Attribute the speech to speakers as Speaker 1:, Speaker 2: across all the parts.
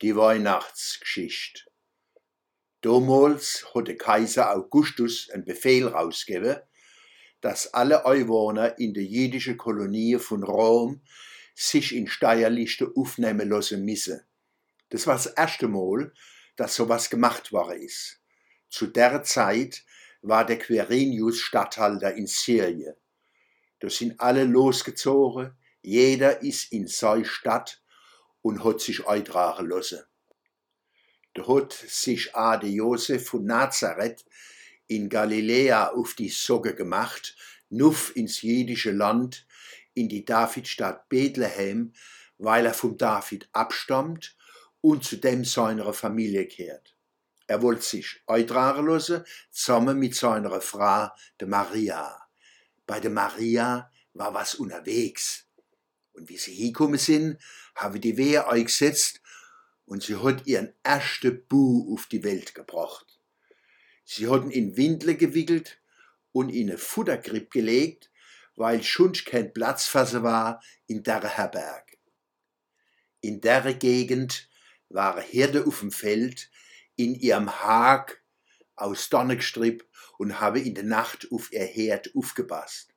Speaker 1: Die Weihnachtsgeschichte. Damals hat der Kaiser Augustus einen Befehl rausgegeben, dass alle Einwohner in der jüdischen Kolonie von Rom sich in Steuerliste aufnehmen lassen müssen. Das war das erste Mal, dass sowas gemacht worden ist. Zu der Zeit war der Quirinius Statthalter in Syrien. Da sind alle losgezogen, jeder ist in seine Stadt und hat sich eintragen lassen. Da hat sich Ade Josef von Nazareth in Galiläa auf die Sogge gemacht, nuff ins jüdische Land, in die Davidstadt Bethlehem, weil er vom David abstammt und zu dem seiner Familie kehrt. Er wollte sich eintragen lassen, zusammen mit seiner Frau, der Maria. Bei der Maria war was unterwegs. Und wie sie hingekommen sind, habe die Wehe eingesetzt und sie hat ihren ersten Bu auf die Welt gebracht. Sie hatten in Windle gewickelt und in eine Futtergrippe gelegt, weil schon kein Platz für war in der Herberg. In der Gegend waren Herde auf dem Feld in ihrem Hag aus Donnergestripp und habe in der Nacht auf ihr Herd aufgepasst.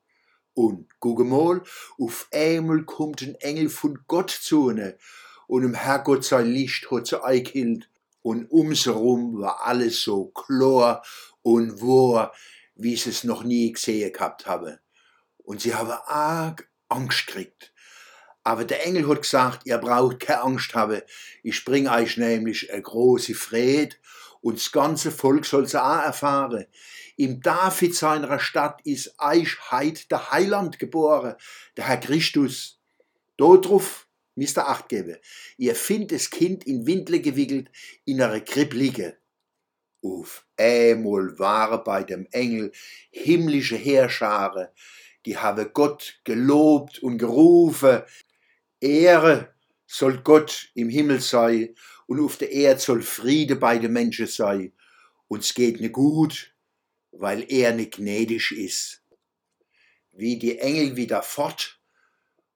Speaker 1: Und guck mal, auf einmal kommt ein Engel von Gott zu ihnen und im Herrgott sein Licht hat sie eingehüllt und umserum war alles so klar und wahr, wie sie es noch nie gesehen gehabt habe. Und sie haben arg Angst gekriegt. Aber der Engel hat gesagt, ihr braucht keine Angst haben. Ich bring euch nämlich eine große Fried und das ganze Volk soll sie auch erfahren. Im David seiner Stadt ist euch heut der Heiland geboren, der Herr Christus. Darauf müsst ihr Acht geben. Ihr findet das Kind in Windle gewickelt in einer Krippe liegen. Auf einmal waren bei dem Engel himmlische Heerschare, die habe Gott gelobt und gerufen. Ehre soll Gott im Himmel sei und auf der Erde soll Friede bei den Menschen sei. Uns geht ne gut, weil er ne gnädig ist. Wie die Engel wieder fort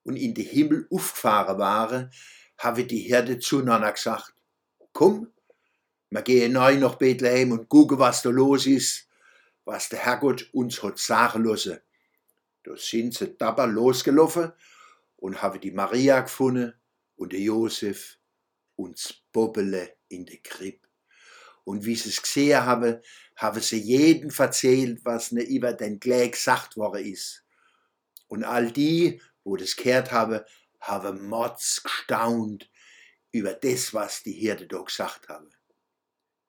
Speaker 1: und in den Himmel aufgefahren waren, habe die Herde zueinander gesagt, komm, wir gehen neu nach Bethlehem und gucken, was da los ist, was der Herrgott uns hat sagen lassen. Da sind sie dabei losgelaufen und haben die Maria gefunden und den Josef und das Bobbele in der Krippe. Und wie sie es gesehen haben, haben sie jeden erzählt, was ne über den Klee gesagt worden ist. Und all die, wo das gehört haben, haben Mords gestaunt über das, was die Herde da gesagt haben.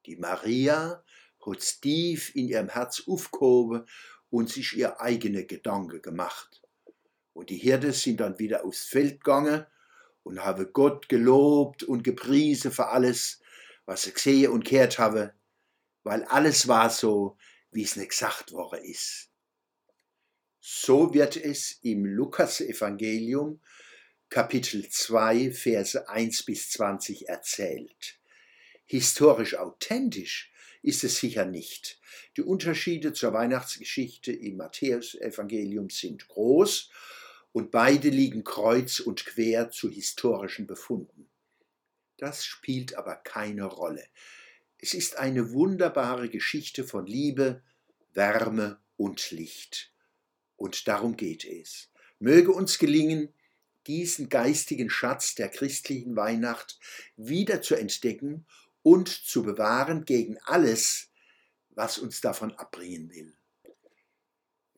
Speaker 1: Die Maria hat tief in ihrem Herz aufgehoben und sich ihr eigene Gedanken gemacht. Und die Hirte sind dann wieder aufs Feld gegangen und haben Gott gelobt und gepriesen für alles, was sie gesehen und gehört haben, weil alles war so, wie es nicht gesagt worden ist. So wird es im Lukas-Evangelium, Kapitel 2, Verse 1 bis 20 erzählt. Historisch authentisch ist es sicher nicht. Die Unterschiede zur Weihnachtsgeschichte im Matthäus-Evangelium sind groß und beide liegen kreuz und quer zu historischen Befunden. Das spielt aber keine Rolle. Es ist eine wunderbare Geschichte von Liebe, Wärme und Licht. Und darum geht es. Möge uns gelingen, diesen geistigen Schatz der christlichen Weihnacht wieder zu entdecken und zu bewahren gegen alles, was uns davon abbringen will.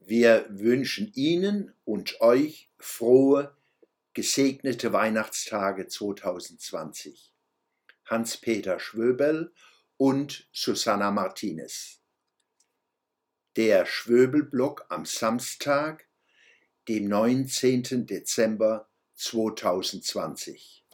Speaker 1: Wir wünschen Ihnen und euch frohe, gesegnete Weihnachtstage 2020. Hans-Peter Schwöbel und Susanna Martinez der Schwöbelblock am Samstag, dem 19. Dezember 2020.